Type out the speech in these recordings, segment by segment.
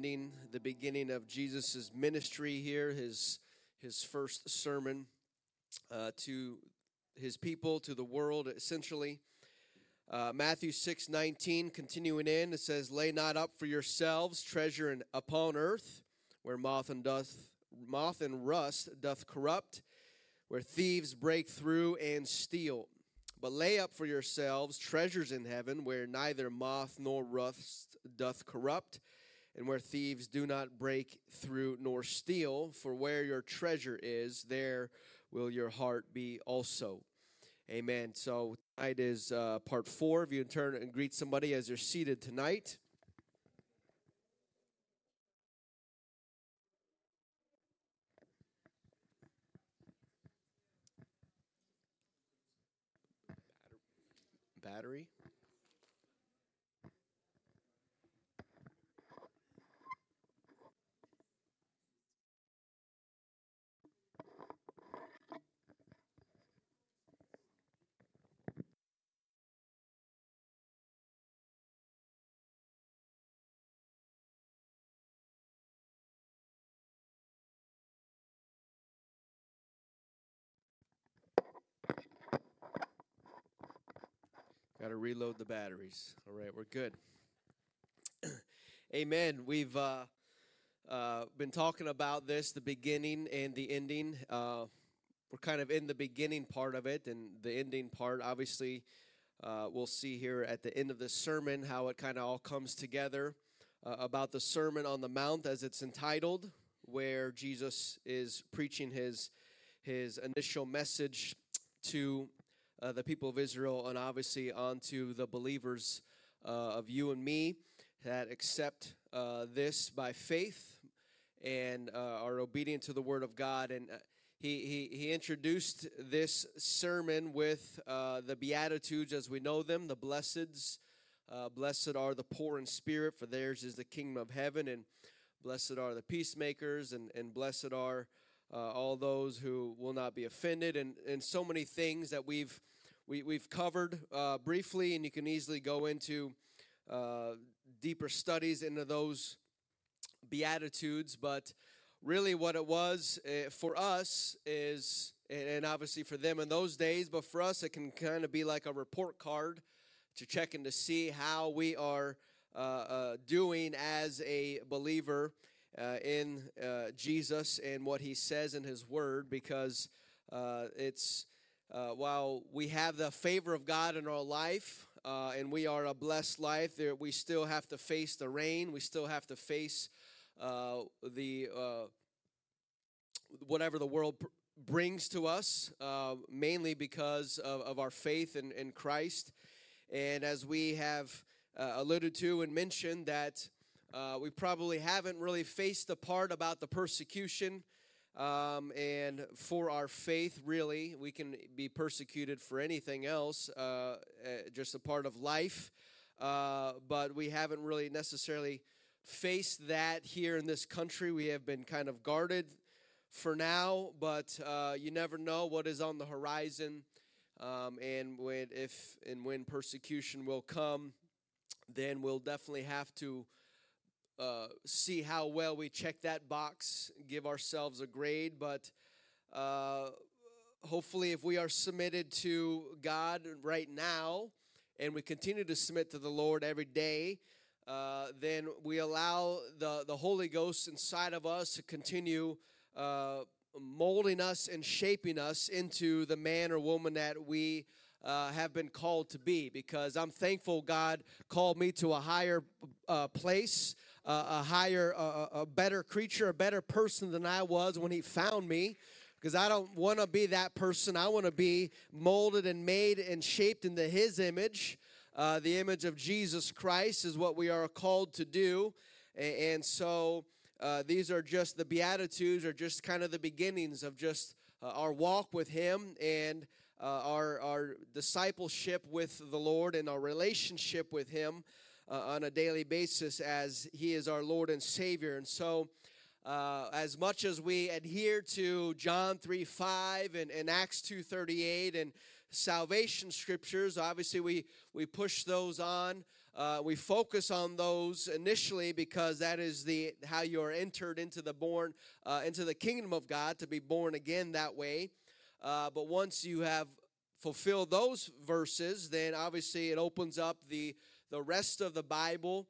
the beginning of Jesus' ministry here, his his first sermon uh, to his people, to the world, essentially. Uh, Matthew 6 19, continuing in, it says, Lay not up for yourselves treasure in, upon earth, where moth and doth moth and rust doth corrupt, where thieves break through and steal. But lay up for yourselves treasures in heaven, where neither moth nor rust doth corrupt, and where thieves do not break through nor steal. For where your treasure is, there will your heart be also. Amen. So tonight is uh, part four. If you turn and greet somebody as you're seated tonight. Battery. To reload the batteries. All right, we're good. Amen. We've uh, uh, been talking about this, the beginning and the ending. Uh, we're kind of in the beginning part of it, and the ending part, obviously, uh, we'll see here at the end of this sermon how it kind of all comes together uh, about the Sermon on the Mount, as it's entitled, where Jesus is preaching his his initial message to uh, the people of Israel and obviously onto the believers uh, of you and me that accept uh, this by faith and uh, are obedient to the word of God. And uh, he, he, he introduced this sermon with uh, the Beatitudes as we know them, the blesseds. blessed are the poor in spirit, for theirs is the kingdom of heaven. And blessed are the peacemakers, and, and blessed are uh, all those who will not be offended, and, and so many things that we've we, we've covered uh, briefly, and you can easily go into uh, deeper studies into those beatitudes. But really, what it was uh, for us is, and obviously for them in those days, but for us, it can kind of be like a report card to check in to see how we are uh, uh, doing as a believer uh, in uh, Jesus and what he says in his word because uh, it's uh, while we have the favor of God in our life uh, and we are a blessed life, there, we still have to face the rain. We still have to face the whatever the world pr- brings to us, uh, mainly because of, of our faith in, in, Christ. And as we have uh, alluded to and mentioned, that we probably haven't really faced the part about the persecution um, and for our faith, really, we can be persecuted for anything else, uh, eh, just a part of life. Uh, but we haven't really necessarily faced that here in this country. We have been kind of guarded for now, but uh, you never know what is on the horizon. Um, and when if and when persecution will come, then we'll definitely have to uh, see how well we check that box, give ourselves a grade. But uh, hopefully, if we are submitted to God right now and we continue to submit to the Lord every day, uh, then we allow the, the Holy Ghost inside of us to continue uh, molding us and shaping us into the man or woman that we uh, have been called to be because I'm thankful God called me to a higher uh, place a higher, a better creature, a better person than I was when He found me. Because I don't want to be that person. I want to be molded and made and shaped into His image. Uh, the image of Jesus Christ is what we are called to do. And, and so uh, these are just the Beatitudes, are just kind of the beginnings of just uh, our walk with Him and uh, our, our discipleship with the Lord and our relationship with Him uh, on a daily basis as He is our Lord and Savior. And so, uh, as much as we adhere to John 3 5 and, and Acts 2 38 and salvation scriptures, obviously we, we push those on. Uh, we focus on those initially because that is the how you are entered into the born uh, into the kingdom of God to be born again that way. Uh, but once you have fulfilled those verses, then obviously it opens up the the rest of the Bible.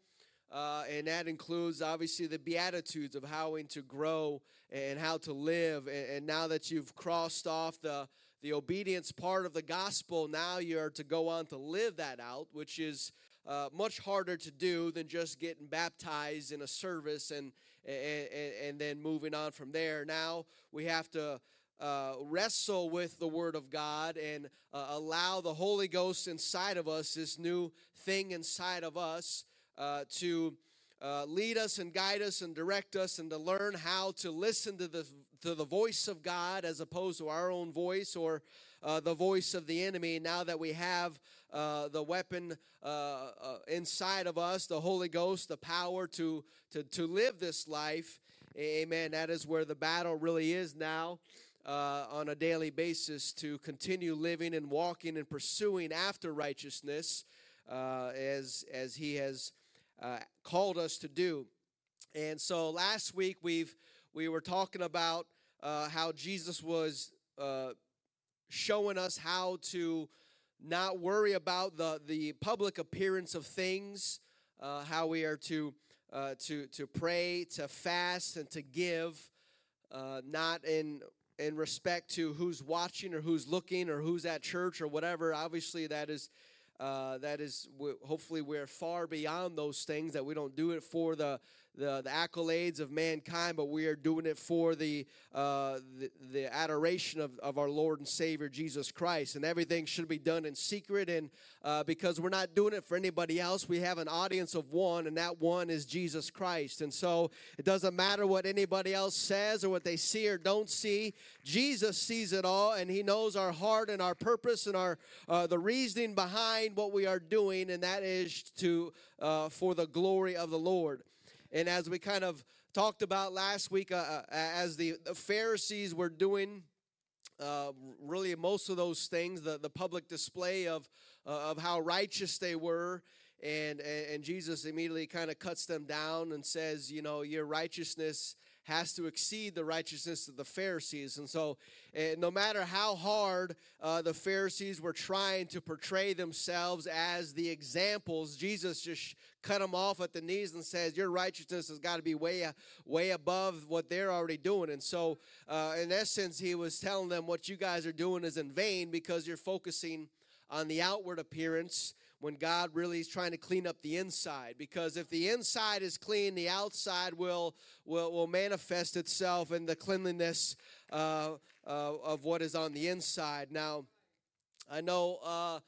Uh, and that includes obviously the beatitudes of how to grow and how to live and, and now that you've crossed off the the obedience part of the gospel now you're to go on to live that out which is uh, much harder to do than just getting baptized in a service and, and, and then moving on from there. Now we have to uh, wrestle with the Word of God and uh, allow the Holy Ghost inside of us, this new thing inside of us, uh, to uh, lead us and guide us and direct us and to learn how to listen to the to the voice of God as opposed to our own voice or uh, the voice of the enemy. Now that we have uh, the weapon inside of us, the Holy Ghost, the power to, to, to live this life, amen. That is where the battle really is now. Uh, on a daily basis to continue living and walking and pursuing after righteousness uh, as as he has called us to do. And so last week we've we were talking about how Jesus was showing us how to not worry about the, the public appearance of things, uh, how we are to, uh, to, to pray, to fast, and to give, uh, not in, in respect to who's watching or who's looking or who's at church or whatever. Obviously, that is. Uh, that is hopefully we're far beyond those things that we don't do it for the the, the accolades of mankind, but we are doing it for the, uh, the, the, adoration of, of our Lord and Savior Jesus Christ. And everything should be done in secret. And uh, because we're not doing it for anybody else, we have an audience of one, and that one is Jesus Christ. And so it doesn't matter what anybody else says or what they see or don't see. Jesus sees it all, and He knows our heart and our purpose and our uh, the reasoning behind what we are doing, and that is to uh, for the glory of the Lord. And as we kind of talked about last week, uh, uh as the, the, Pharisees were doing uh, really most of those things, the, the public display of, uh, of how righteous they were, and, and, and Jesus immediately kind of cuts them down and says, you know, your righteousness has to exceed the righteousness of the Pharisees. And so, uh, no matter how hard uh, the Pharisees were trying to portray themselves as the examples, Jesus just cut them off at the knees and says, Your righteousness has got to be way, way above what they're already doing. And so, uh, in essence, he was telling them, What you guys are doing is in vain because you're focusing on the outward appearance when God really is trying to clean up the inside. Because if the inside is clean, the outside will will, will manifest itself in the cleanliness uh, uh, of what is on the inside. Now, I know uh,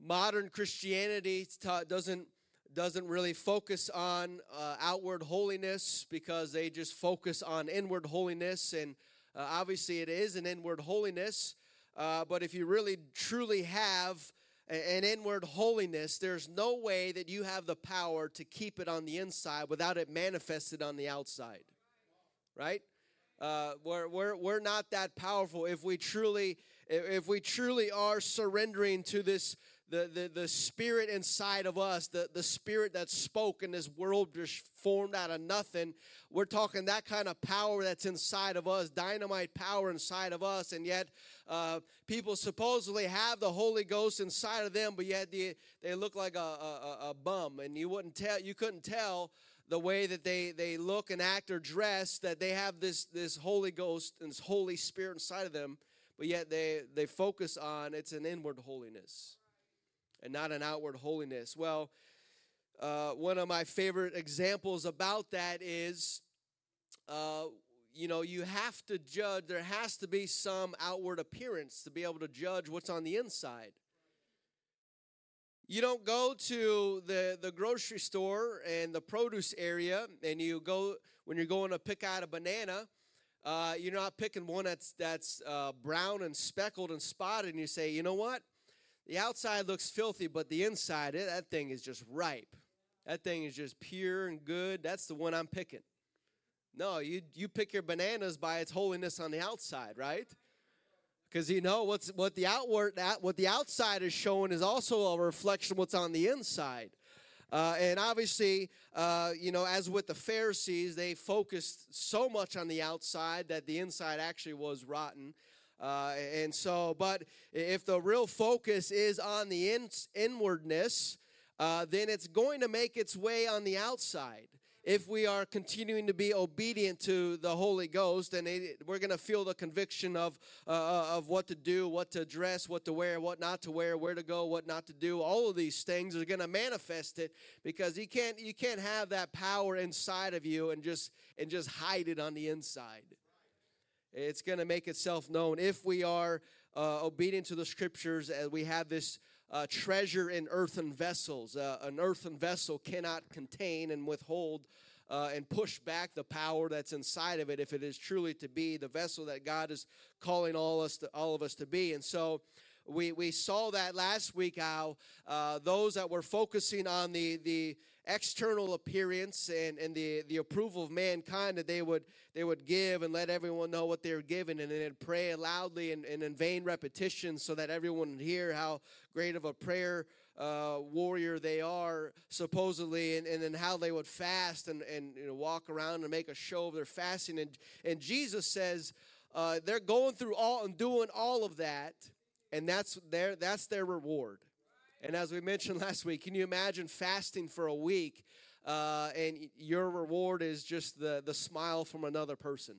modern Christianity doesn't doesn't really focus on uh, outward holiness because they just focus on inward holiness and uh, obviously it is an inward holiness uh, but if you really truly have an inward holiness, there's no way that you have the power to keep it on the inside without it manifested on the outside. Right? Uh, we're, we're, we're not that powerful if we truly if we truly are surrendering to this the, the, the spirit inside of us, the, the spirit that spoke in this world just formed out of nothing. We're talking that kind of power that's inside of us, dynamite power inside of us, and yet uh, people supposedly have the Holy Ghost inside of them, but yet they, they look like a, a, a bum, and you wouldn't tell, you couldn't tell the way that they, they look and act or dress that they have this, this Holy Ghost and this Holy Spirit inside of them, but yet they, they focus on it's an inward holiness and not an outward holiness. Well, uh, one of my favorite examples about that is, uh, you know, you have to judge, there has to be some outward appearance to be able to judge what's on the inside. You don't go to the, the grocery store and the produce area and you go, when you're going to pick out a banana, uh, you're not picking one that's, that's uh, brown and speckled and spotted and you say, you know what? The outside looks filthy, but the inside, it, that thing is just ripe. That thing is just pure and good. That's the one I'm picking. No, you you pick your bananas by its holiness on the outside, right? Because you know what's what the outward what the outside is showing is also a reflection of what's on the inside. Uh, and obviously, uh, you know, as with the Pharisees, they focused so much on the outside that the inside actually was rotten. Uh, and so, but if the real focus is on the in, inwardness, uh, then it's going to make its way on the outside if we are continuing to be obedient to the Holy Ghost, and we're going to feel the conviction of uh, uh, of what to do, what to dress, what to wear, what not to wear, where to go, what not to do. All of these things are going to manifest it because you can't you can't have that power inside of you and just and just hide it on the inside. It's going to make itself known if we are uh, obedient to the scriptures and we have this uh, treasure in earthen vessels. Uh, an earthen vessel cannot contain and withhold uh, and push back the power that's inside of it if it is truly to be the vessel that God is calling all us to, all of us to be. And so we, we saw that last week how uh, those that were focusing on the, the external appearance and, and the, the approval of mankind that they would they would give and let everyone know what they were giving and then pray loudly and, and in vain repetition so that everyone would hear how great of a prayer uh, warrior they are supposedly and, and then how they would fast and, and you know, walk around and make a show of their fasting. And, and jesus says uh, they're going through all and doing all of that. And that's their that's their reward and as we mentioned last week, can you imagine fasting for a week uh, and your reward is just the, the smile from another person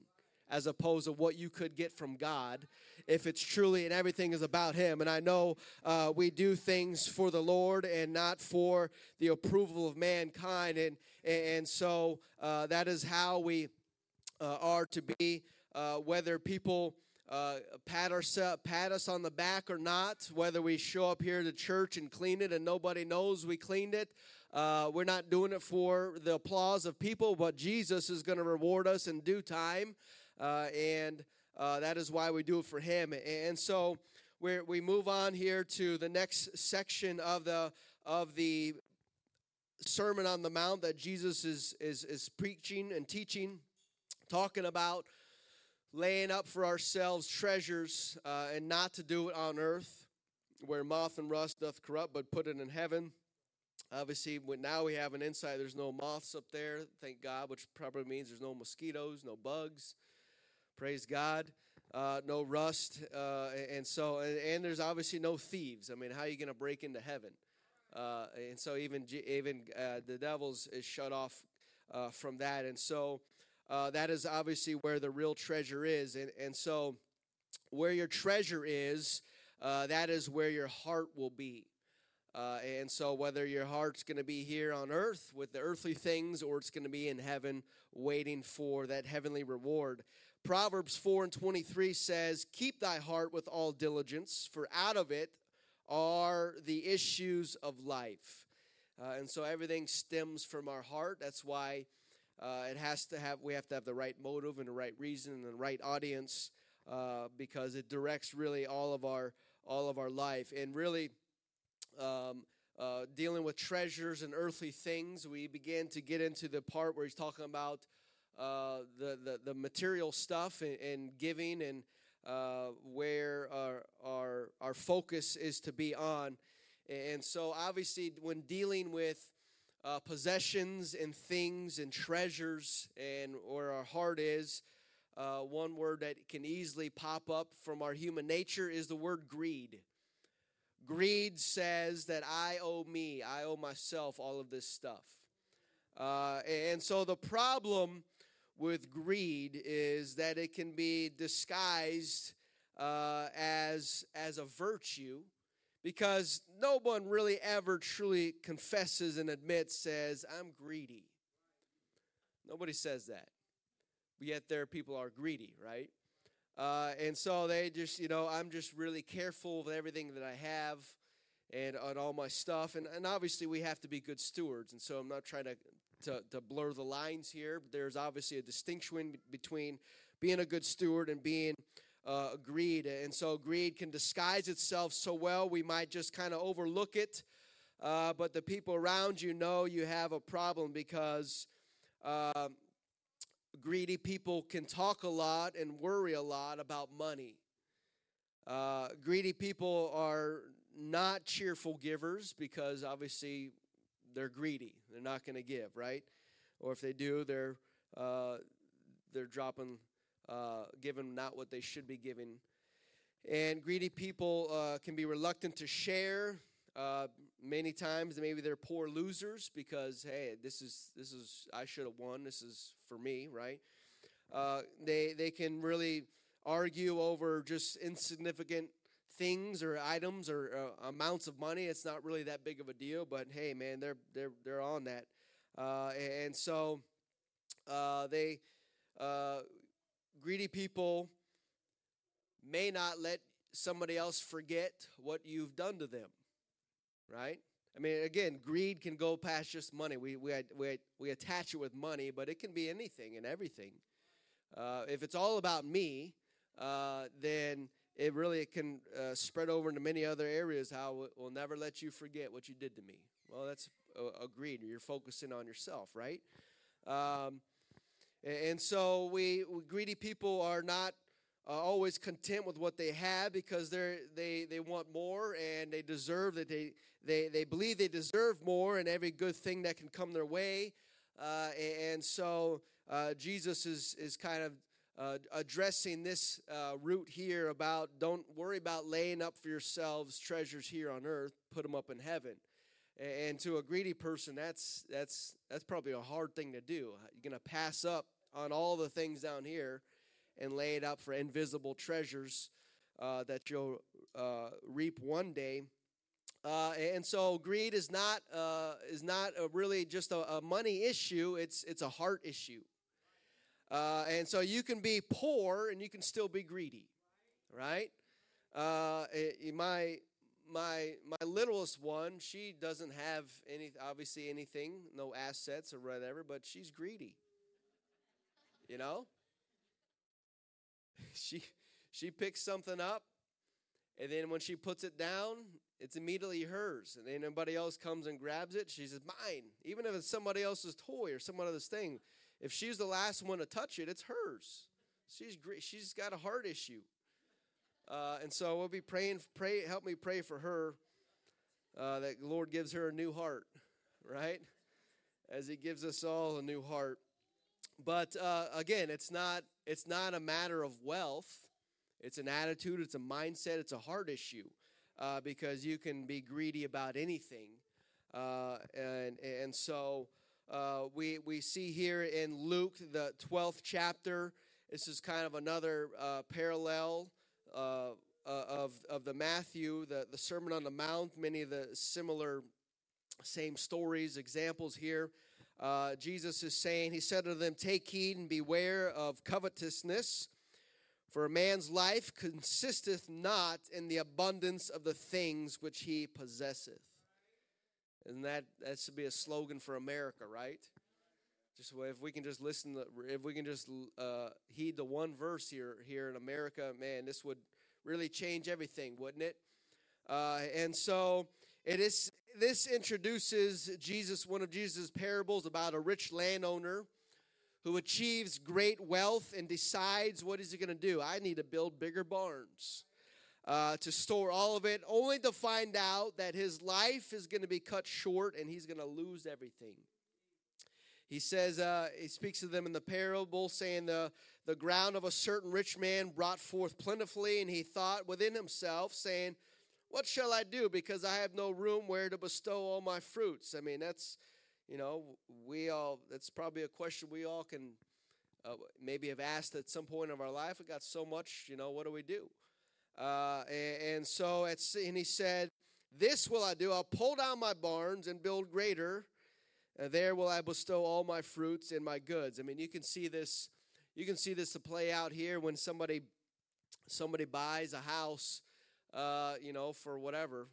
as opposed to what you could get from God if it's truly and everything is about Him. And I know uh, we do things for the Lord and not for the approval of mankind. And, and so uh, that is how we uh, are to be, uh, whether people uh, pat, pat us on the back or not, whether we show up here to church and clean it and nobody knows we cleaned it. Uh, we're not doing it for the applause of people, but Jesus is going to reward us in due time. Uh, and uh, that is why we do it for Him. And so we we move on here to the next section of the, of the Sermon on the Mount that Jesus is, is, is preaching and teaching, talking about laying up for ourselves treasures uh, and not to do it on earth where moth and rust doth corrupt but put it in heaven. Obviously when now we have an insight there's no moths up there thank god which probably means there's no mosquitoes no bugs. Praise god. Uh, no rust uh, and so and, and, there's obviously no thieves. I mean how are you going to break into heaven? Uh, and so even even uh, the devils is shut off uh, from that. And so uh, that is obviously where the real treasure is. And, and so, where your treasure is, uh, that is where your heart will be. Uh, and so, whether your heart's going to be here on earth with the earthly things or it's going to be in heaven waiting for that heavenly reward. Proverbs 4 and 23 says, Keep thy heart with all diligence, for out of it are the issues of life. Uh, and so, everything stems from our heart. That's why uh, it has to have we have to have the right motive and the right reason and the right audience uh, because it directs really all of our all of our life. And really um, uh, dealing with treasures and earthly things we begin to get into the part where he's talking about uh, the, the, the material stuff and, and giving and uh, where our, our our focus is to be on. And so obviously when dealing with uh, possessions and things and treasures and where our heart is. Uh, one word that can easily pop up from our human nature is the word greed. Greed says that I owe me, I owe myself all of this stuff. Uh, and so the problem with greed is that it can be disguised uh, as, as a virtue because no one really ever truly confesses and admits, says, I'm greedy. Nobody says that. But yet there people are greedy, right? Uh, and so they just, you know, I'm just really careful with everything that I have and on all my stuff. And, and obviously we have to be good stewards. And so I'm not trying to, to, to blur the lines here. But there's obviously a distinction between being a good steward and being uh, greed. And so greed can disguise itself so well, we might just kind of overlook it. Uh, but the people around you know you have a problem because uh, greedy people can talk a lot and worry a lot about money. Uh, greedy people are not cheerful givers because obviously they're greedy. They're not going to give, right? Or if they do, they're uh, they're dropping, uh, giving not what they should be giving. And greedy people uh, can be reluctant to share. Uh, many times, maybe they're poor losers because hey, this is this is I should have won. This is for me, right? Uh, they they can really argue over just insignificant things or items or uh, amounts of money. It's not really that big of a deal, but hey, man, they're they're they're on that, uh, and so uh, they uh, greedy people may not let somebody else forget what you've done to them, right? I mean, again, greed can go past just money. We we we we attach it with money, but it can be anything and everything. Uh, if it's all about me, uh, then it really can uh, spread over into many other areas. How we'll never let you forget what you did to me. Well, that's agreed. You're focusing on yourself, right? Um, and so we, we, greedy people are not uh, always content with what they have because they they they want more and they deserve that they they they believe they deserve more and every good thing that can come their way. Uh, and so uh, Jesus is is kind of uh, addressing this uh, root here about don't worry about laying up for yourselves treasures here on earth, put them up in heaven. And to a greedy person, that's that's that's probably a hard thing to do. You're gonna pass up on all the things down here and lay it up for invisible treasures uh, that you'll uh, reap one day. Uh, and so greed is not uh, is not really just a, a, money issue. It's it's a heart issue. Uh, and so you can be poor and you can still be greedy, right? Uh, it, my my my littlest one, she doesn't have any obviously anything, no assets or whatever, but she's greedy. You know, she she picks something up, and then when she puts it down, it's immediately hers. And then anybody else comes and grabs it, she says, "Mine." Even if it's somebody else's toy or someone else's thing, if she's the last one to touch it, it's hers. She's great. she's got a heart issue, uh, and so we'll be praying. Pray, help me pray for her uh, that the Lord gives her a new heart, right? As He gives us all a new heart. But uh, again, it's not it's not a matter of wealth. It's an attitude. It's a mindset. It's a heart issue uh, because you can be greedy about anything, uh, and and so. Uh, we, we see here in Luke, the 12th chapter, this is kind of another parallel uh, uh, of, of the Matthew, the, the Sermon on the Mount, many of the similar same stories, examples here. Uh, Jesus is saying, He said to them, Take heed and beware of covetousness, for a man's life consisteth not in the abundance of the things which he possesseth. And that that should be a slogan for America, right? Just if we can just listen, if we can just uh, heed the one verse here here in America, man, this would really change everything, wouldn't it? Uh, and so it is. This introduces Jesus, one of Jesus' parables about a rich landowner who achieves great wealth and decides what is he going to do. I need to build bigger barns uh, to store all of it, only to find out that his life is going to be cut short and he's going to lose everything. He says, uh, he speaks to them in the parable, saying, the, the ground of a certain rich man brought forth plentifully, and he thought within himself, saying, What shall I do? Because I have no room where to bestow all my fruits. I mean, that's, you know, we all, that's probably a question we all can uh, maybe have asked at some point of our life. We got so much, you know, what do we do? Uh, and, and, so, at, and he said, This will I do. I'll pull down my barns and build greater. And there will I bestow all my fruits and my goods. I mean, you can see this. You can see this to play out here when somebody somebody buys a house, uh, you know, for whatever,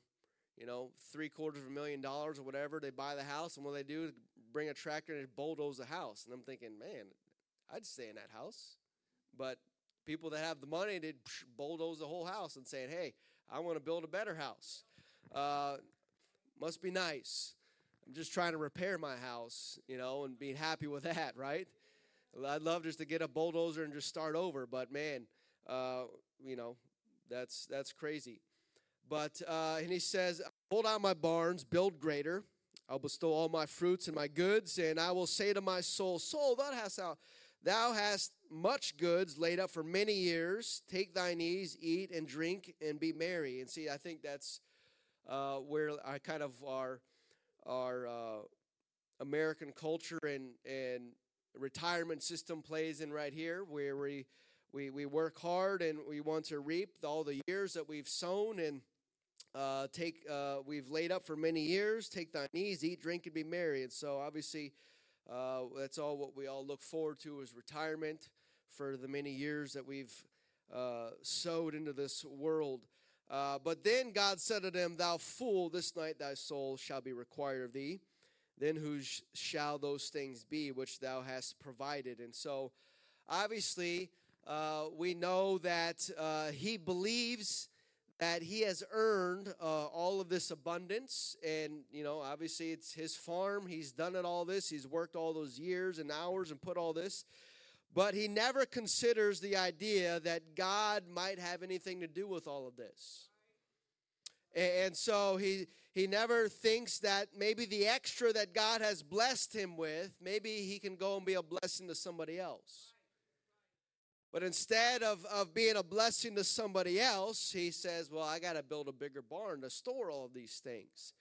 you know, three quarters of a million dollars or whatever. They buy the house, and what they do is bring a tractor and bulldoze the house. And I'm thinking, man, I'd stay in that house. But people that have the money did bulldoze the whole house and saying, "Hey, I want to build a better house." Uh, must be nice. I'm just trying to repair my house, you know, and being happy with that, right? I'd love just to get a bulldozer and just start over, but man, uh, you know, that's that's crazy. But uh, and he says, "Hold out my barns, build greater. I'll bestow all my fruits and my goods, and I will say to my soul, Soul, thou hast, thou, hast much goods laid up for many years. Take thine ease, eat and drink, and be merry. And see, I think that's uh, where I kind of our our uh, American culture and and retirement system plays in right here, where we we we work hard and we want to reap all the years that we've sown and uh, take uh, we've laid up for many years. Take thine ease, eat, drink, and be merry. And so, obviously, uh, that's all what we all look forward to is retirement for the many years that we've uh, sowed into this world. Uh, but then God said to them, Thou fool, this night thy soul shall be required of thee. Then whose shall those things be which thou hast provided? And so, obviously, uh, we know that he believes that he has earned uh, all of this abundance and you know obviously it's his farm he's done it all this he's worked all those years and hours and put all this but he never considers the idea that god might have anything to do with all of this and so he he never thinks that maybe the extra that god has blessed him with maybe he can go and be a blessing to somebody else but instead of, of being a blessing to somebody else, he says, Well, I got to build a bigger barn to store all of these things.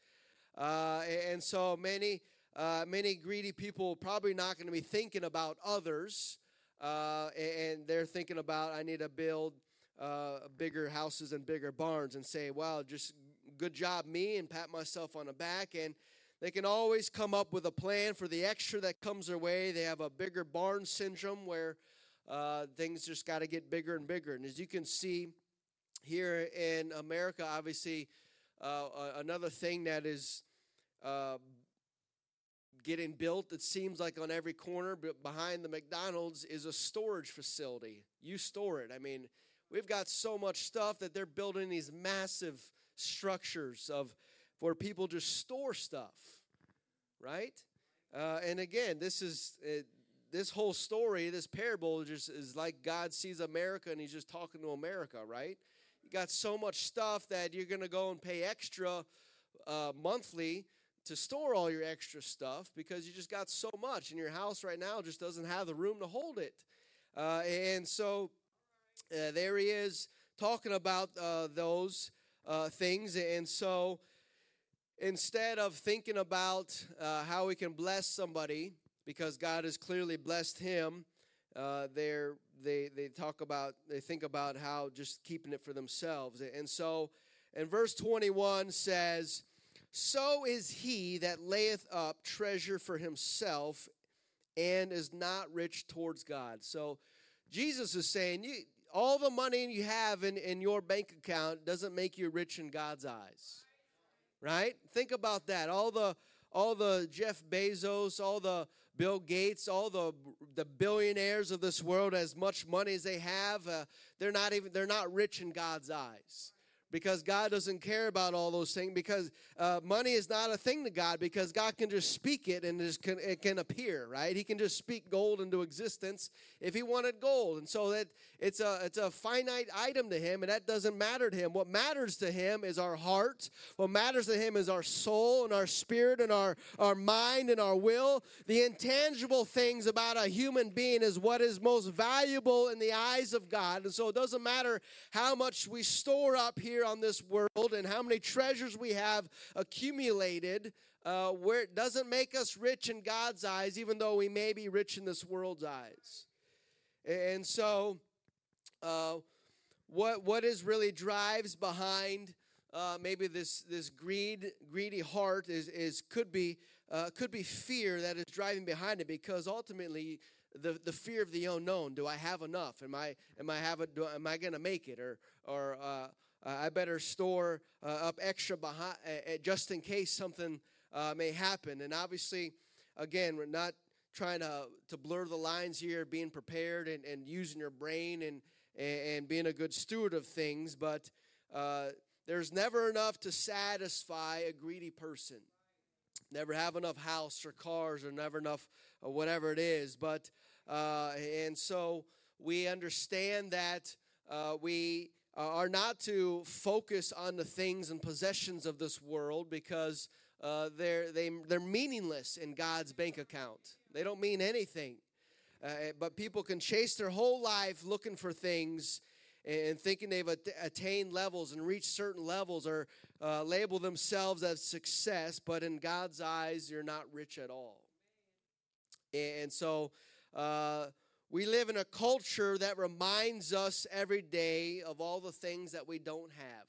Uh, and so many, uh, many greedy people are probably not going to be thinking about others. Uh, and they're thinking about, I need to build uh, bigger houses and bigger barns and say, Well, just good job, me, and pat myself on the back. And they can always come up with a plan for the extra that comes their way. They have a bigger barn syndrome where uh, things just got to get bigger and bigger. And as you can see here in America, obviously, uh, another thing that is uh, getting built, it seems like on every corner, but behind the McDonald's is a storage facility. You store it. I mean, we've got so much stuff that they're building these massive structures of where people just store stuff, right? Uh, and again, this is uh, this whole story, this parable, just is like God sees America and He's just talking to America, right? You got so much stuff that you're going to go and pay extra uh, monthly to store all your extra stuff because you just got so much, and your house right now just doesn't have the room to hold it. Uh, and so uh, there he is talking about uh, those uh, things, and so instead of thinking about uh, how we can bless somebody because God has clearly blessed him. Uh, they they talk about they think about how just keeping it for themselves, and so, and verse twenty one says, "So is he that layeth up treasure for himself, and is not rich towards God." So, Jesus is saying, you all the money you have in, in your bank account doesn't make you rich in God's eyes. Right? Think about that. All the all the Jeff Bezos, all the Bill Gates, all the the billionaires of this world, as much money as they have, uh, they're not even they're not rich in God's eyes because God doesn't care about all those things because uh, money is not a thing to God because God can just speak it and it can, it can appear, right? He can just speak gold into existence if he wanted gold. And so that it's a, it's a finite item to him and that doesn't matter to him. What matters to him is our heart. What matters to him is our soul and our spirit and our, our mind and our will. The intangible things about a human being is what is most valuable in the eyes of God. And so it doesn't matter how much we store up here here on this world and how many treasures we have accumulated, uh, where it doesn't make us rich in God's eyes, even though we may be rich in this world's eyes. And so, uh, what what is really drives behind uh, maybe this this greed greedy heart is is could be uh, could be fear that is driving behind it because ultimately the, the fear of the unknown. Do i have enough? Am i am i have a, do, am i to make it? Or or uh, uh, I better store uh, up extra behind, uh, uh, just in case something uh, may happen. And obviously, again, we're not trying to, to blur the lines here, being prepared and, and using your brain and, and being a good steward of things, but uh, there's never enough to satisfy a greedy person. Never have enough house or cars or never enough or whatever it is. But, and so we understand that we uh, are not to focus on the things and possessions of this world because uh, they're they, they're meaningless in God's bank account. They don't mean anything. Uh, but people can chase their whole life looking for things and thinking they've attained levels and reached certain levels or uh, label themselves as success, but in God's eyes, you're not rich at all. And so uh, we live in a culture that reminds us every day of all the things that we don't have.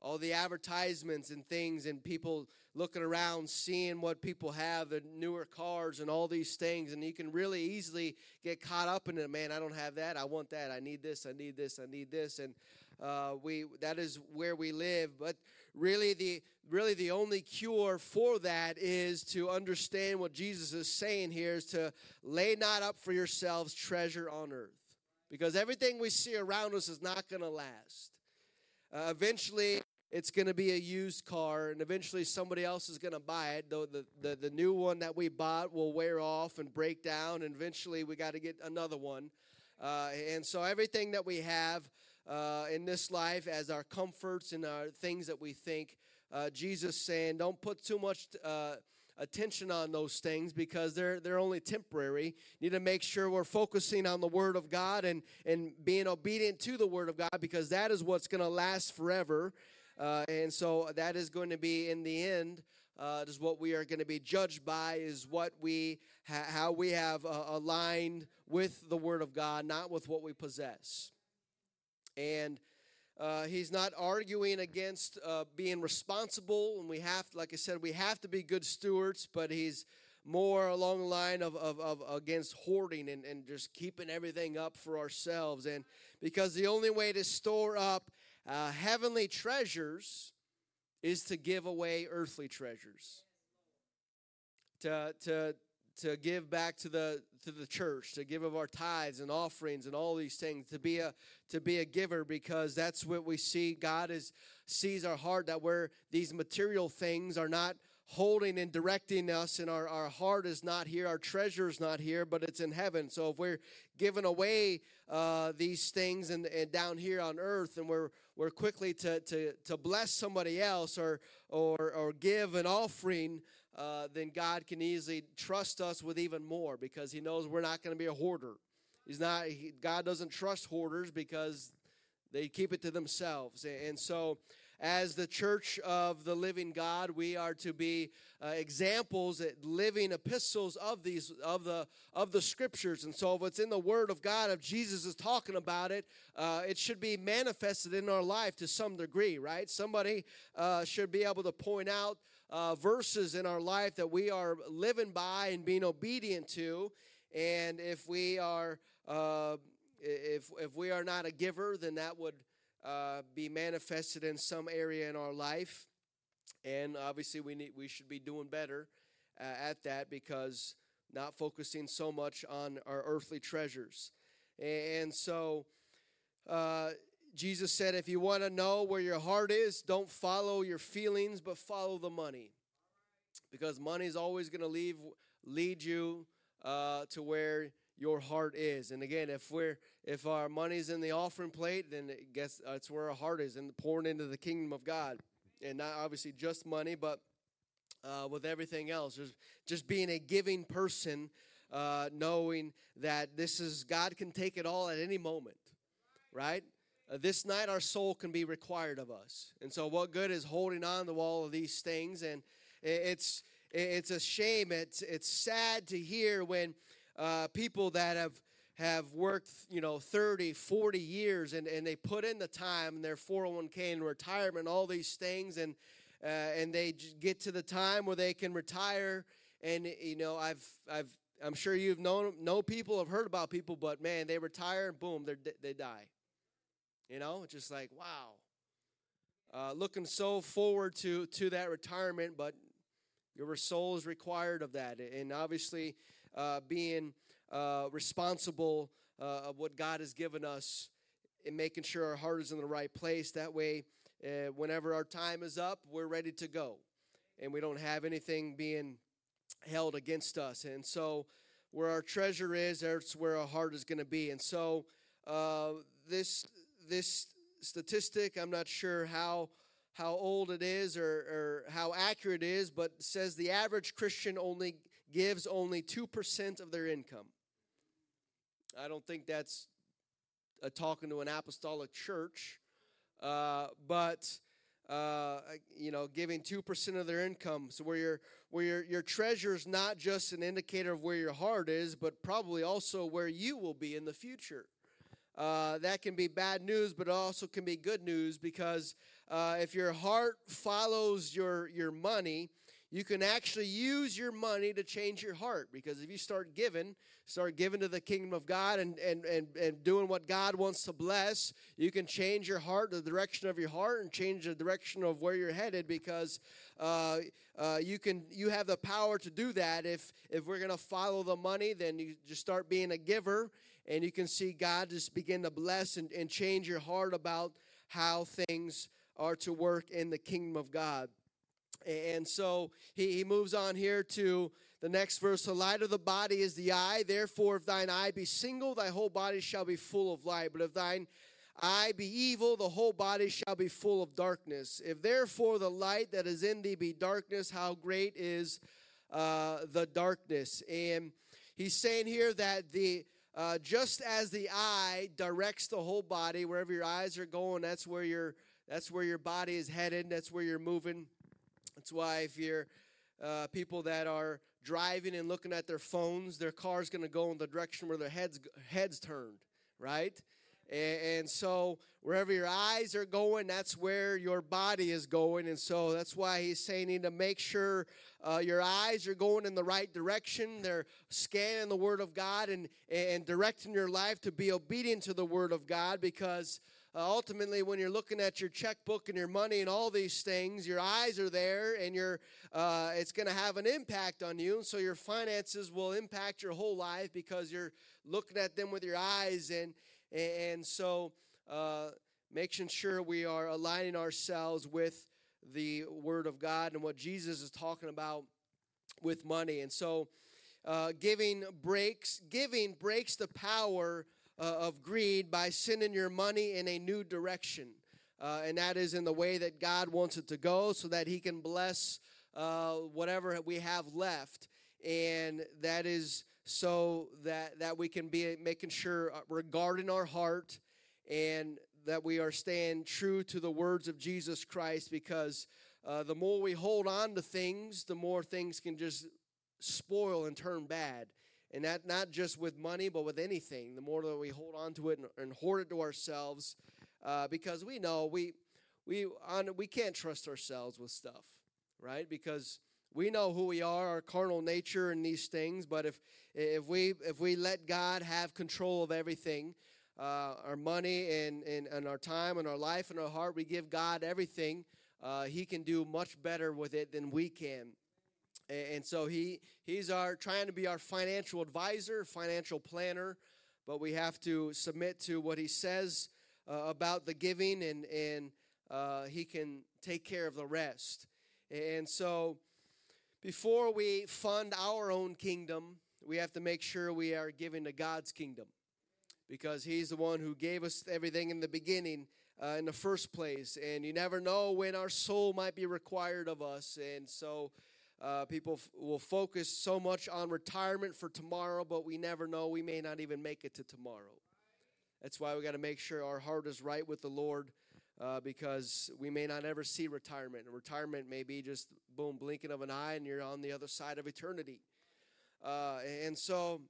All the advertisements and things and people looking around seeing what people have the newer cars and all these things and you can really easily get caught up in it. Man i don't have that. I want that. I need this. I need this. I need this. And uh, we that is where we live but really the really the only cure for that is to understand what jesus is saying here is to lay not up for yourselves treasure on earth because everything we see around us is not going to last. Uh, eventually it's going to be a used car and eventually somebody else is going to buy it. Though the, the, the new one that we bought will wear off and break down and eventually we got to get another one. Uh, and so everything that we have uh, in this life as our comforts and our things that we think uh, jesus saying don't put too much uh, attention on those things because they're they're only temporary. You need to make sure we're focusing on the word of God and and being obedient to the word of God because that is what's going to last forever. Uh, and so that is going to be in the end uh, is what we are going to be judged by is what we ha- how we have uh, aligned with the word of god not with what we possess and uh, he's not arguing against uh, being responsible and we have like i said we have to be good stewards but he's more along the line of, of, of against hoarding and, and just keeping everything up for ourselves and because the only way to store up uh, heavenly treasures is to give away earthly treasures. To, to, to give back to the to the church to give of our tithes and offerings and all these things to be a to be a giver because that's what we see. God is sees our heart that where these material things are not holding and directing us and our, our heart is not here our treasure is not here but it's in heaven. So if we're giving away uh, these things and, and down here on earth and we're we're quickly to, to, to bless somebody else or or or give an offering uh, then god can easily trust us with even more because he knows we're not going to be a hoarder he's not he, god doesn't trust hoarders because they keep it to themselves and so as the church of the living God, we are to be uh, examples, living epistles of these of the of the scriptures. And so, if it's in the Word of God, if Jesus is talking about it, uh, it should be manifested in our life to some degree, right? Somebody uh, should be able to point out uh, verses in our life that we are living by and being obedient to. And if we are uh, if if we are not a giver, then that would uh, be manifested in some area in our life. And obviously, we need we should be doing better uh, at that because not focusing so much on our earthly treasures. And so, uh, Jesus said, if you want to know where your heart is, don't follow your feelings, but follow the money, because money is always going to leave lead you uh, to where your heart is. And again, if we're if our money's in the offering plate, then it guess that's where our heart is, and pouring into the kingdom of God, and not obviously just money, but uh, with everything else. Just just being a giving person, uh, knowing that this is God can take it all at any moment, right? Uh, this night our soul can be required of us, and so what good is holding on to all of these things? And it's it's a shame. It's it's sad to hear when uh, people that have have worked you know 30 40 years and, and they put in the time in their 401k and retirement all these things and uh, and they get to the time where they can retire and you know i've i've i'm sure you've known know people have heard about people but man they retire and boom they they die you know just like wow uh, looking so forward to to that retirement but your soul is required of that and obviously uh, being uh, responsible uh, of what God has given us and making sure our heart is in the right place. That way, uh, whenever our time is up, we're ready to go and we don't have anything being held against us. And so, where our treasure is, that's where our heart is going to be. And so, uh, this this statistic, I'm not sure how how old it is or, or how accurate it is, but says the average Christian only gives only 2% of their income. I don't think that's a talking to an apostolic church, uh, but uh, you know, giving two percent of their income. So where your where your your treasure is not just an indicator of where your heart is, but probably also where you will be in the future. Uh, that can be bad news, but it also can be good news because uh, if your heart follows your your money, you can actually use your money to change your heart because if you start giving start giving to the kingdom of god and, and, and, and doing what god wants to bless you can change your heart the direction of your heart and change the direction of where you're headed because uh, uh, you can you have the power to do that. If if we're going to follow the money then you just start being a giver and you can see god just begin to bless and, and change your heart about how things are to work in the kingdom of god and so he, he moves on here to the next verse. The light of the body is the eye. Therefore, if thine eye be single, thy whole body shall be full of light. But if thine eye be evil, the whole body shall be full of darkness. If therefore the light that is in thee be darkness, how great is uh, the darkness? And he's saying here that the uh, just as the eye directs the whole body, wherever your eyes are going, that's where your that's where your body is headed. That's where you're moving. That's why if you're uh, people that are driving and looking at their phones, their car's going to go in the direction where their heads heads turned, right? And, so wherever your eyes are going, that's where your body is going. And so that's why he's saying you need to make sure uh, your eyes are going in the right direction. They're scanning the Word of God and, and directing your life to be obedient to the Word of God because uh, ultimately, when you're looking at your checkbook and your money and all these things, your eyes are there, and your uh, it's going to have an impact on you. And So your finances will impact your whole life because you're looking at them with your eyes, and and so uh, making sure we are aligning ourselves with the Word of God and what Jesus is talking about with money. And so, uh, giving breaks giving breaks the power uh, of greed by sending your money in a new direction. Uh, and that is in the way that God wants it to go so that He can bless uh, whatever we have left. And that is so that, that we can be making sure, uh, regarding our heart, and that we are staying true to the words of Jesus Christ because uh, the more we hold on to things, the more things can just spoil and turn bad. And that not just with money but with anything the more that we hold on to it and, and hoard it to ourselves uh, because we know we we on we can't trust ourselves with stuff right? Because we know who we are our carnal nature and these things but if if we if we let god have control of everything uh, our money and, and, and our time and our life and our heart we give god everything uh, he can do much better with it than we can and so he he's our trying to be our financial advisor, financial planner, but we have to submit to what he says uh, about the giving, and and uh, he can take care of the rest. And so, before we fund our own kingdom, we have to make sure we are giving to God's kingdom, because He's the one who gave us everything in the beginning. Uh, in the first place, and you never know when our soul might be required of us, and so uh, people f- will focus so much on retirement for tomorrow, but we never know. We may not even make it to tomorrow. That's why we got to make sure our heart is right with the Lord uh, because we may not ever see retirement. And retirement may be just boom, blinking of an eye, and you're on the other side of eternity. Uh, and so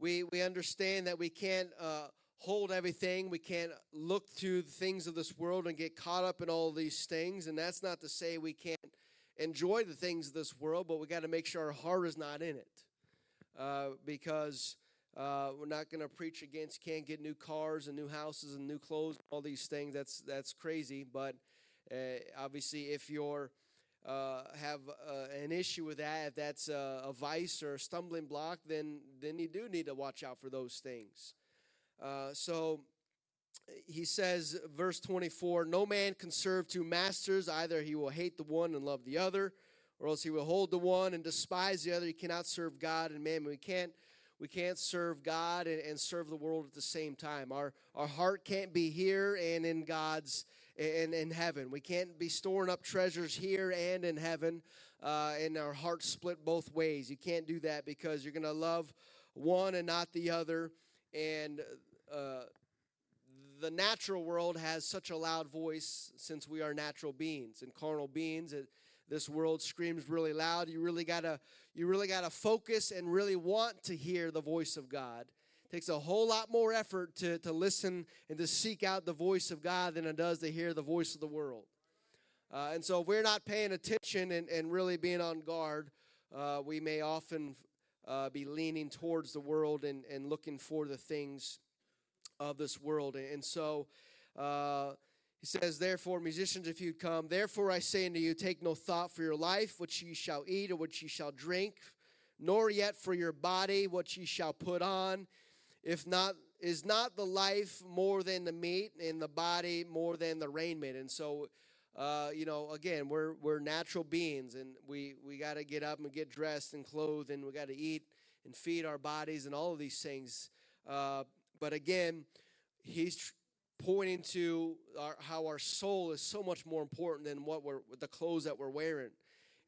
we, we understand that we can't uh, hold everything. We can't look to the things of this world and get caught up in all these things. And that's not to say we can't enjoy the things of this world, but we got to make sure our heart is not in it. Uh, because uh, we're not going to preach against can't get new cars and new houses and new clothes, all these things. That's that's crazy. But uh, obviously, if you're uh, have uh, an issue with that, if that's a, a, vice or a stumbling block, then then you do need to watch out for those things. Uh, so he says, verse 24, no mammon can serve two masters. Either he will hate the one and love the other, or else he will hold the one and despise the other. He cannot serve God and man. We can't, we can't serve God and, and serve the world at the same time. Our, our heart can't be here and in God's and in heaven. We can't be storing up treasures here and in heaven, uh, and our hearts split both ways. You can't do that because you're going to love one and not the other. And uh, the natural world has such a loud voice since we are natural beings and carnal beings. It, this world screams really loud. You really gotta you really gotta focus and really want to hear the voice of God takes a whole lot more effort to, to listen and to seek out the voice of God than it does to hear the voice of the world. Uh, and so, if we're not paying attention and, and really being on guard, uh, we may often uh, be leaning towards the world and, and looking for the things of this world. And so, uh, he says, Therefore, musicians, if you come, therefore I say unto you, take no thought for your life, what ye shall eat or what ye shall drink, nor yet for your body, what ye shall put on. If not, is not the life more than the meat, and the body more than the raiment? And so, uh, you know, again, we're we're natural beings, and we we got to get up and get dressed and clothed, and we got to eat and feed our bodies and all of these things. Uh, but again, he's pointing to our, how our soul is so much more important than what we're the clothes that we're wearing.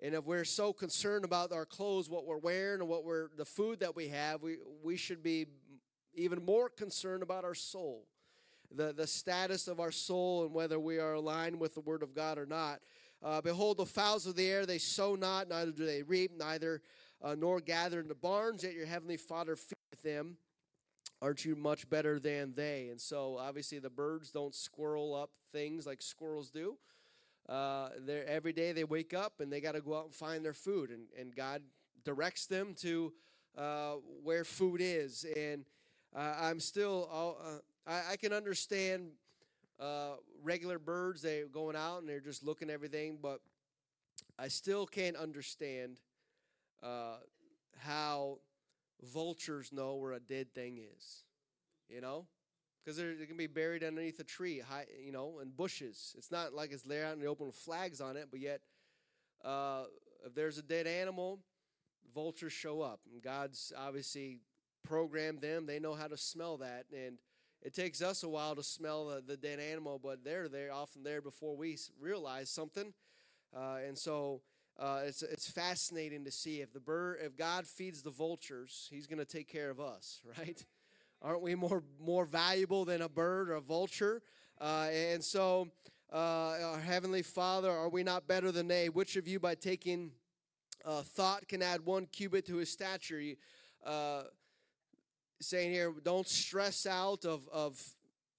And if we're so concerned about our clothes, what we're wearing, and what we're the food that we have, we we should be even more concerned about our soul, the, the status of our soul, and whether we are aligned with the Word of God or not. Uh, Behold, the fowls of the air, they sow not, neither do they reap, neither uh, nor gather in the barns, yet your heavenly Father feedeth them. Aren't you much better than they? And so, obviously, the birds don't squirrel up things like squirrels do. Uh, every day they wake up and they got to go out and find their food, and, and God directs them to uh, where food is. And uh, I'm still, uh, I, I, can understand uh, regular birds, they're going out and they're just looking everything, but I still can't understand uh, how vultures know where a dead thing is, you know? Because they're, they can be buried underneath a tree, high, you know, in bushes. It's not like it's laid out in the open with flags on it, but yet, uh, if there's a dead animal, vultures show up. And God's obviously program them. They know how to smell that. And it takes us a while to smell the, the dead animal, but they're there often there before we realize something. Uh, and so uh, it's it's fascinating to see if the bird if God feeds the vultures, He's going to take care of us, right? Aren't we more more valuable than a bird or a vulture? Uh, and so, uh, our heavenly Father, are we not better than they? Which of you, by taking uh, thought, can add one cubit to his stature? You, uh, saying here, don't stress out of, of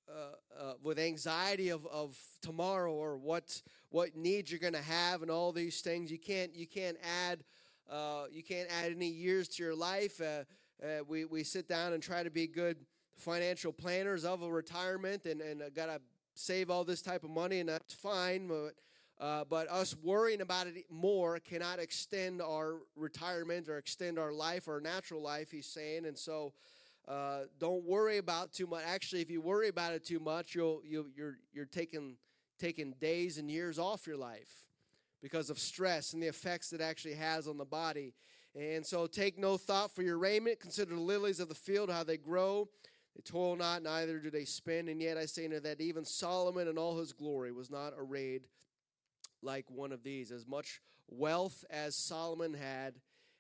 uh, uh, with anxiety of, of tomorrow or what what needs you're going to have and all these things. You can't you can't add uh, you can't add any years to your life. Uh, uh, we we sit down and try to be good financial planners of a retirement and and got to save all this type of money and that's fine, but. But us worrying about it more cannot extend our retirement or extend our life, our natural life, he's saying. And so uh, don't worry about too much. Actually, if you worry about it too much, you'll, you'll you're, you're taking, taking days and years off your life because of stress and the effects it actually has on the body. And so take no thought for your raiment. Consider the lilies of the field, how they grow. They toil not, neither do they spin. And yet I say unto that even Solomon in all his glory was not arrayed like one of these. As much wealth as Solomon had,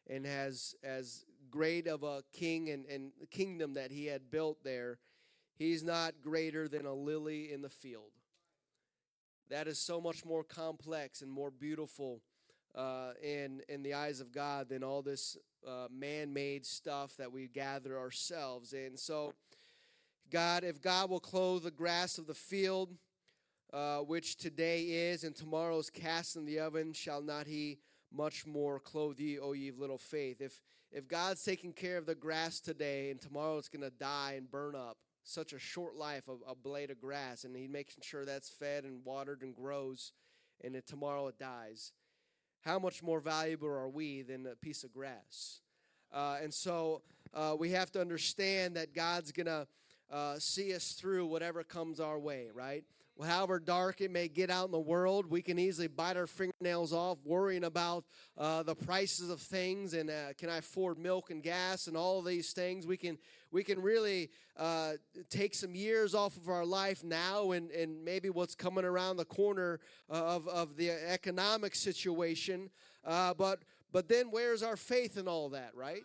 and has as great of a king and, and kingdom that he had built there, he's not greater than a lily in the field. That is so much more complex and more beautiful uh, in, in the eyes of God than all this uh, man made stuff that we gather ourselves. And so, God, if God will clothe the grass of the field, uh, which today is and tomorrow is cast in the oven, shall not he much more clothe ye, O ye of little faith? If if God's taking care of the grass today and tomorrow it's going to die and burn up, such a short life of a blade of grass, and He's making sure that's fed and watered and grows, and that tomorrow it dies. How much more valuable are we than a piece of grass? Uh, and so uh, we have to understand that God's going to uh, see us through whatever comes our way, right? However dark it may get out in the world, we can easily bite our fingernails off worrying about uh, the prices of things and uh, can I afford milk and gas and all these things. We can we can really uh, take some years off of our life now and, and maybe what's coming around the corner uh, of, of the economic situation. Uh, but but then where's our faith in all that, right?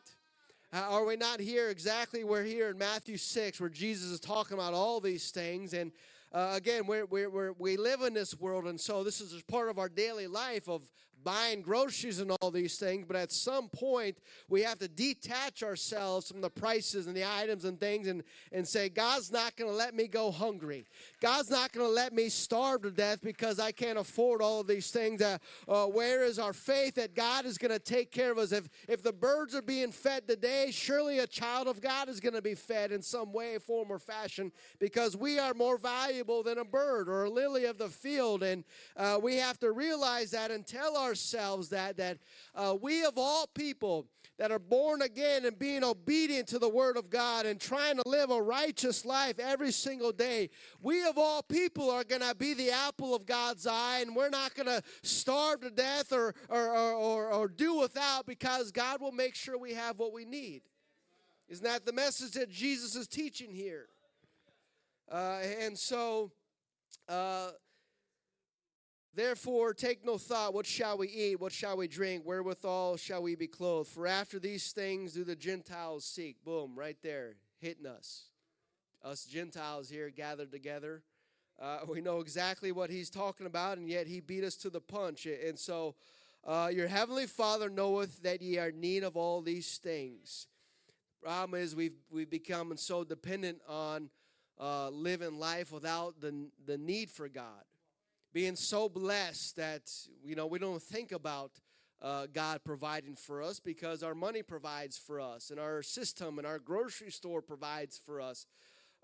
Are we not here exactly? We're here in Matthew 6 where Jesus is talking about all these things and uh, again, we're, we're, we live in this world, and so this is part of our daily life of buying groceries and all these things, but at some point we have to detach ourselves from the prices and the items and things and, and say, God's not going to let me go hungry. God's not going to let me starve to death because I can't afford all of these things. Uh, uh, where is our faith that God is going to take care of us? If, if the birds are being fed today, surely a child of God is going to be fed in some way, form, or fashion because we are more valuable than a bird or a lily of the field. And uh, we have to realize that and tell our ourselves that that uh, we of all people that are born again and being obedient to the word of God and trying to live a righteous life every single day, we of all people are going to be the apple of God's eye and we're not going to starve to death or, or, or, or, or do without because God will make sure we have what we need. Isn't that the message that Jesus is teaching here? Uh, and so, uh, Therefore, take no thought, what shall we eat? What shall we drink? Wherewithal shall we be clothed? For after these things do the Gentiles seek. Boom, right there, hitting us. Us Gentiles here gathered together. Uh, we know exactly what he's talking about, and yet he beat us to the punch. And so, uh, your heavenly Father knoweth that ye are in need of all these things. Problem is, we've, we've become so dependent on uh, living life without the, the need for God being so blessed that you know we don't think about uh, God providing for us because our money provides for us and our system and our grocery store provides for us.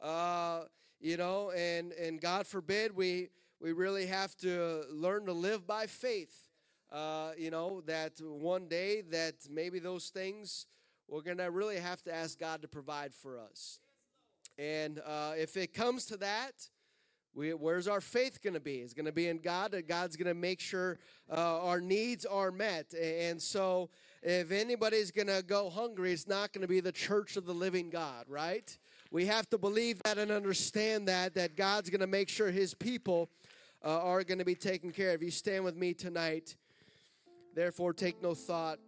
Uh, you know, and and God forbid we we really have to learn to live by faith. Uh, you know that one day that maybe those things we're gonna really have to ask God to provide for us. And uh, if it comes to that, we, where's our faith going to be? It's going to be in God. God's going to make sure uh, our needs are met. And so, if anybody's going to go hungry, it's not going to be the church of the living God, right? We have to believe that and understand that that God's going to make sure His people uh, are going to be taken care of. You stand with me tonight. Therefore, take no thought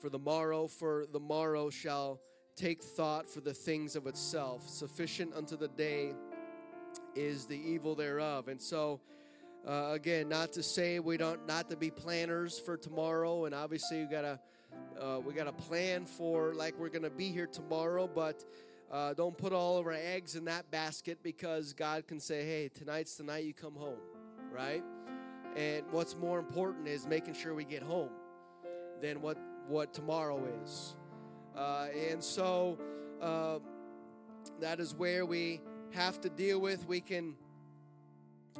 for the morrow, for the morrow shall take thought for the things of itself. Sufficient unto the day is the evil thereof. And so, uh, again, not to say we don't not to be planners for tomorrow, and obviously we gotta uh, we gotta plan for like we're gonna be here tomorrow, but. Uh, don't put all of our eggs in that basket because God can say, hey, tonight's the night you come home, right? And what's more important is making sure we get home than what, what tomorrow is. Uh, and so uh, that is where we have to deal with. We can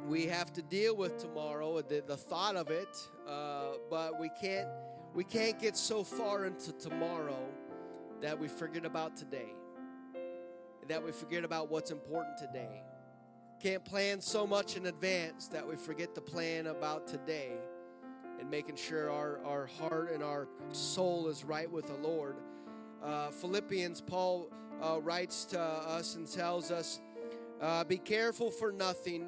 we have to deal with tomorrow, the, the thought of it, uh, but we can't we can't get so far into tomorrow that we forget about today, that we forget about what's important today. Can't plan so much in advance that we forget to plan about today and making sure our, our heart and our soul is right with the Lord. Uh, Philippians, Paul uh, writes to us and tells us uh, be careful for nothing,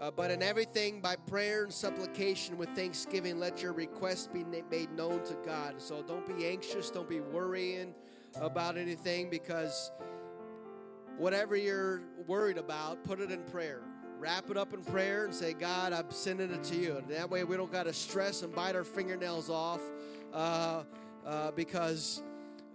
uh, but in everything by prayer and supplication with thanksgiving, let your requests be made known to God. So don't be anxious, don't be worrying about anything because whatever you're worried about, put it in prayer. Wrap it up in prayer and say, God, I'm sending it to you. And that way we don't got to stress and bite our fingernails off uh, uh because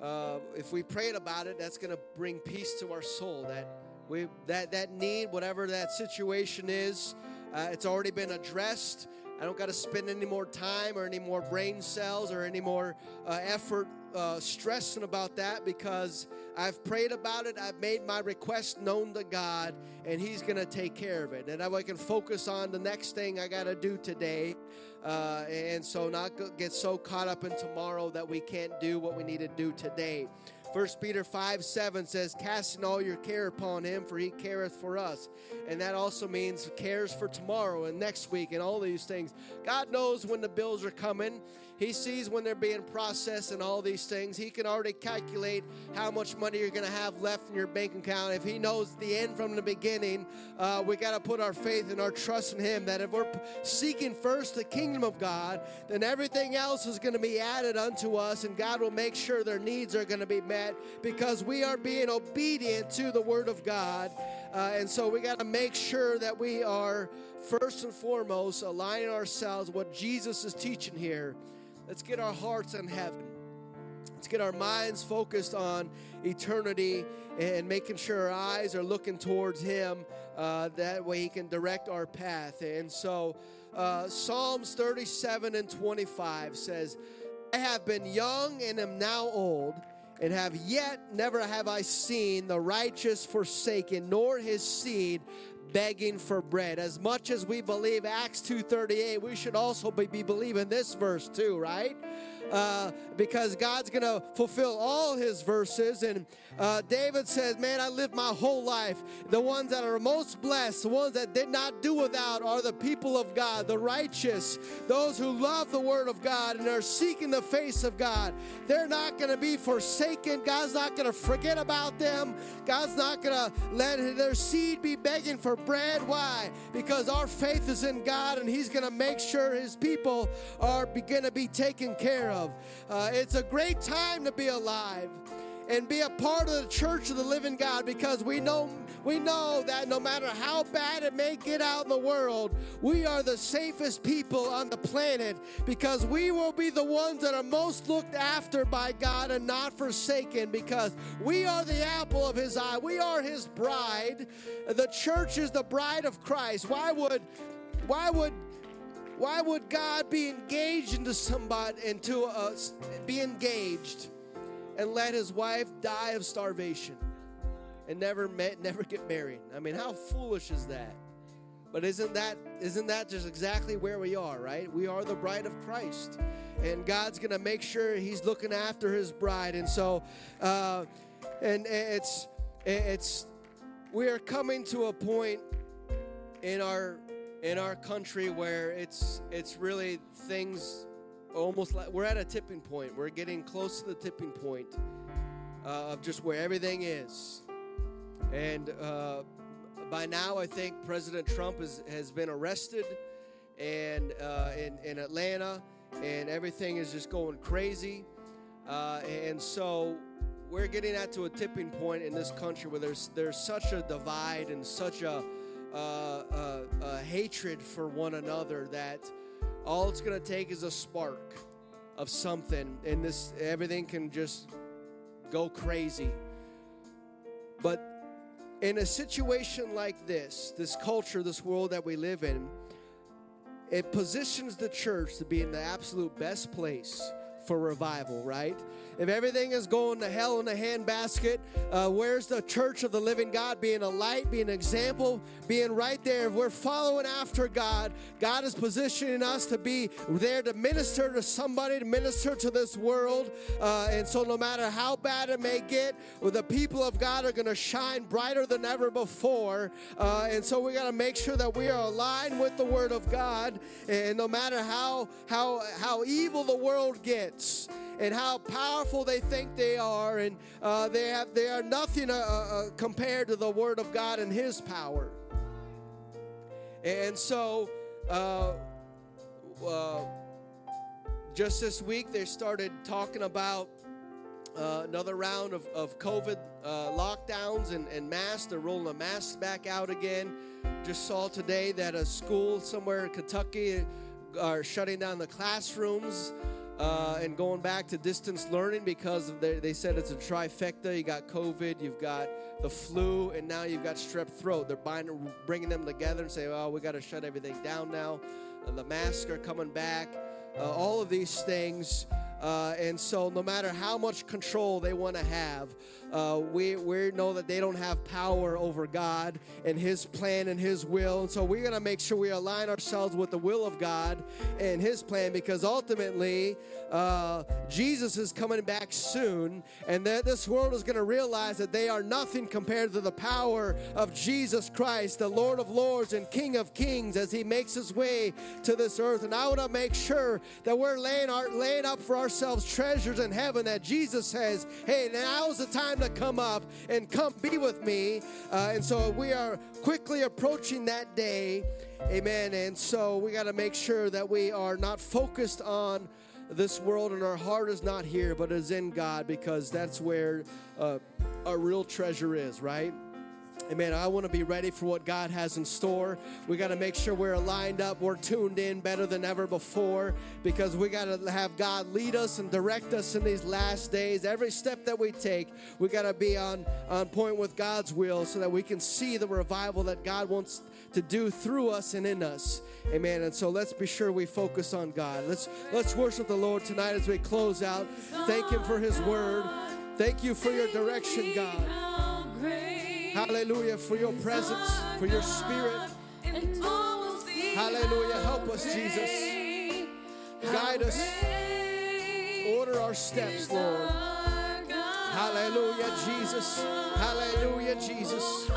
uh, if we prayed about it, that's going to bring peace to our soul. That we that that need, whatever that situation is, uh, it's already been addressed. I don't got to spend any more time or any more brain cells or any more uh, effort uh, stressing about that because I've prayed about it. I've made my request known to God, and He's going to take care of it. And I can focus on the next thing I got to do today. Uh, and so not get so caught up in tomorrow that we can't do what we need to do today. First Peter 5 7 says, Casting all your care upon him, for he careth for us. And that also means cares for tomorrow and next week and all these things. God knows when the bills are coming. He sees when they're being processed and all these things. He can already calculate how much money you're going to have left in your bank account. If He knows the end from the beginning, uh, we got to put our faith and our trust in Him. That if we're seeking first the kingdom of God, then everything else is going to be added unto us, and God will make sure their needs are going to be met because we are being obedient to the Word of God. Uh, and so we got to make sure that we are first and foremost aligning ourselves with what Jesus is teaching here Let's get our hearts in heaven. Let's get our minds focused on eternity and making sure our eyes are looking towards Him. Uh, that way He can direct our path. And so, uh, Psalms 37 and 25 says, I have been young and am now old, and have yet never have I seen the righteous forsaken, nor his seed begging for bread. As much as we believe Acts 2:38, we should also be, be believing this verse too, right? Uh, because God's going to fulfill all his verses. And uh, David says, Man, I lived my whole life. The ones that are most blessed, the ones that did not do without, are the people of God, the righteous, those who love the word of God and are seeking the face of God. They're not going to be forsaken. God's not going to forget about them. God's not going to let their seed be begging for bread. Why? Because our faith is in God and He's going to make sure His people are going to be taken care of of. Uh, it's a great time to be alive and be a part of the church of the living God because we know we know that no matter how bad it may get out in the world, we are the safest people on the planet because we will be the ones that are most looked after by God and not forsaken because we are the apple of his eye. We are his bride. The church is the bride of Christ. Why would why would why would God be engaged into somebody, into us, be engaged and let his wife die of starvation and never met, never get married? I mean, how foolish is that? But isn't that isn't that just exactly where we are, right? We are the bride of Christ, and God's gonna make sure He's looking after His bride. And so, uh, and it's it's we are coming to a point in our in our country where it's it's really things almost like we're at a tipping point. We're getting close to the tipping point uh, of just where everything is. And uh, by now, I think President Trump is, has been arrested and uh, in, in Atlanta, and everything is just going crazy. Uh, and so we're getting at to a tipping point in this country where there's there's such a divide and such a uh, uh, hatred for one another that all it's going to take is a spark of something and this everything can just go crazy. But in a situation like this this culture this world that we live in it positions the church to be in the absolute best place for revival right if everything is going to hell in a handbasket, uh, where's the church of the living God being a light, being an example, being right there? If we're following after God, God is positioning us to be there to minister to somebody, to minister to this world. Uh, and so, no matter how bad it may get, the people of God are going to shine brighter than ever before. Uh, and so, we got to make sure that we are aligned with the Word of God. And no matter how how how evil the world gets and how powerful they think they are, and uh, they have they are nothing uh, uh, compared to the Word of God and His power. And so, uh, uh, just this week, they started talking about uh, another round of, of COVID lockdowns and, and masks. They're rolling the masks back out again. Just saw today that a school somewhere in Kentucky are shutting down the classrooms uh, and going back to distance learning because they, they said it's a trifecta. You got COVID, you've got the flu, and now you've got strep throat. They're buying, bringing them together and say, "Oh, we got to shut everything down now." Uh, the masks are coming back. Uh, all of these things. Uh, and so, no matter how much control they want to have, uh, we, we know that they don't have power over God and His plan and His will. And so we're going to make sure we align ourselves with the will of God and His plan because ultimately uh, Jesus is coming back soon and that this world is going to realize that they are nothing compared to the power of Jesus Christ, the Lord of Lords and King of Kings, as He makes His way to this earth. And I want to make sure that we're laying, our, laying up for ourselves treasures in heaven that Jesus says, hey, now's the time to come up and come be with me. Uh, and so we are quickly approaching that day. Amen. And so we got to make sure that we are not focused on this world and our heart is not here, but is in God because that's where uh, our real treasure is, right? Amen. I want to be ready for what God has in store. We got to make sure we're lined up, we're tuned in better than ever before because we got to have God lead us and direct us in these last days. Every step that we take, we got to be on, on point with God's will so that we can see the revival that God wants to do through us and in us. Amen. And so let's be sure we focus on God. Let's let's worship the Lord tonight as we close out. Thank him for his word. Thank you for your direction, God. Hallelujah for your presence, for your spirit. Hallelujah. Help us, Jesus. Guide us. Order our steps, Lord. Hallelujah, Jesus. Hallelujah, Jesus.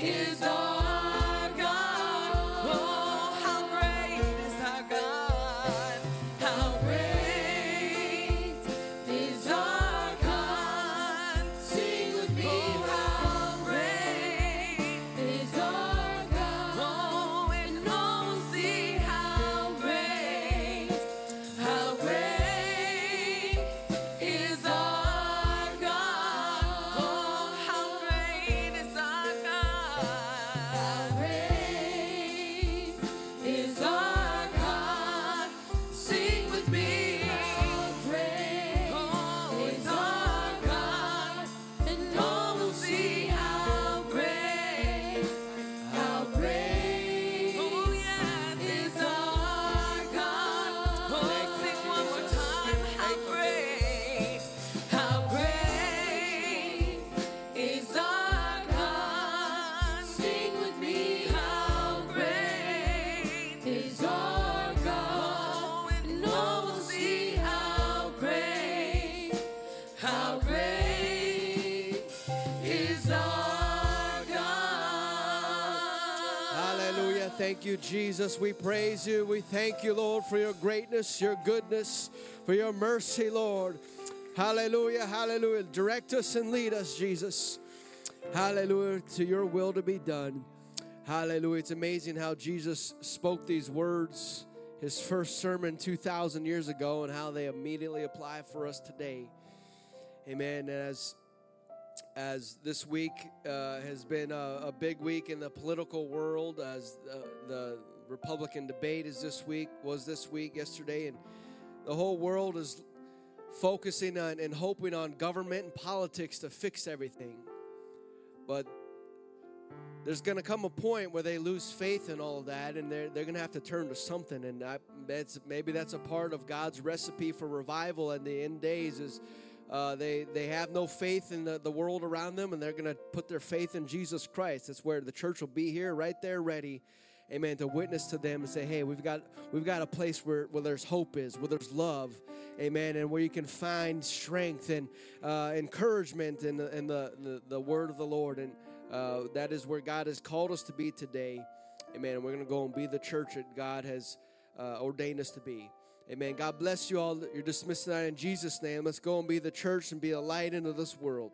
Thank Jesus. We praise you. We thank you, Lord, for your greatness, your goodness, for your mercy, Lord. Hallelujah, hallelujah. Direct us and lead us, Jesus. Hallelujah, to your will to be done. Hallelujah. It's amazing how Jesus spoke these words, his first sermon 2,000 years ago, and how they immediately apply for us today. Amen. And as as this week uh, has been a, a, big week in the political world, as uh, the Republican debate is this week, was this week, yesterday, and the whole world is focusing on and hoping on government and politics to fix everything. But there's going to come a point where they lose faith in all that and they're, they're going to have to turn to something and I, that's, maybe that's a part of god's recipe for revival in the end days is uh, they, they have no faith in the, the world around them and they're going to put their faith in jesus christ that's where the church will be here right there ready amen to witness to them and say hey we've got we've got a place where, where there's hope is where there's love amen and where you can find strength and uh, encouragement in, the, in the, the, the word of the lord and uh, that is where God has called us to be today. Amen. And we're going to go and be the church that God has uh, ordained us to be. Amen. God bless you all. You're dismissed tonight in Jesus' name. Let's go and be the church and be a light into this world.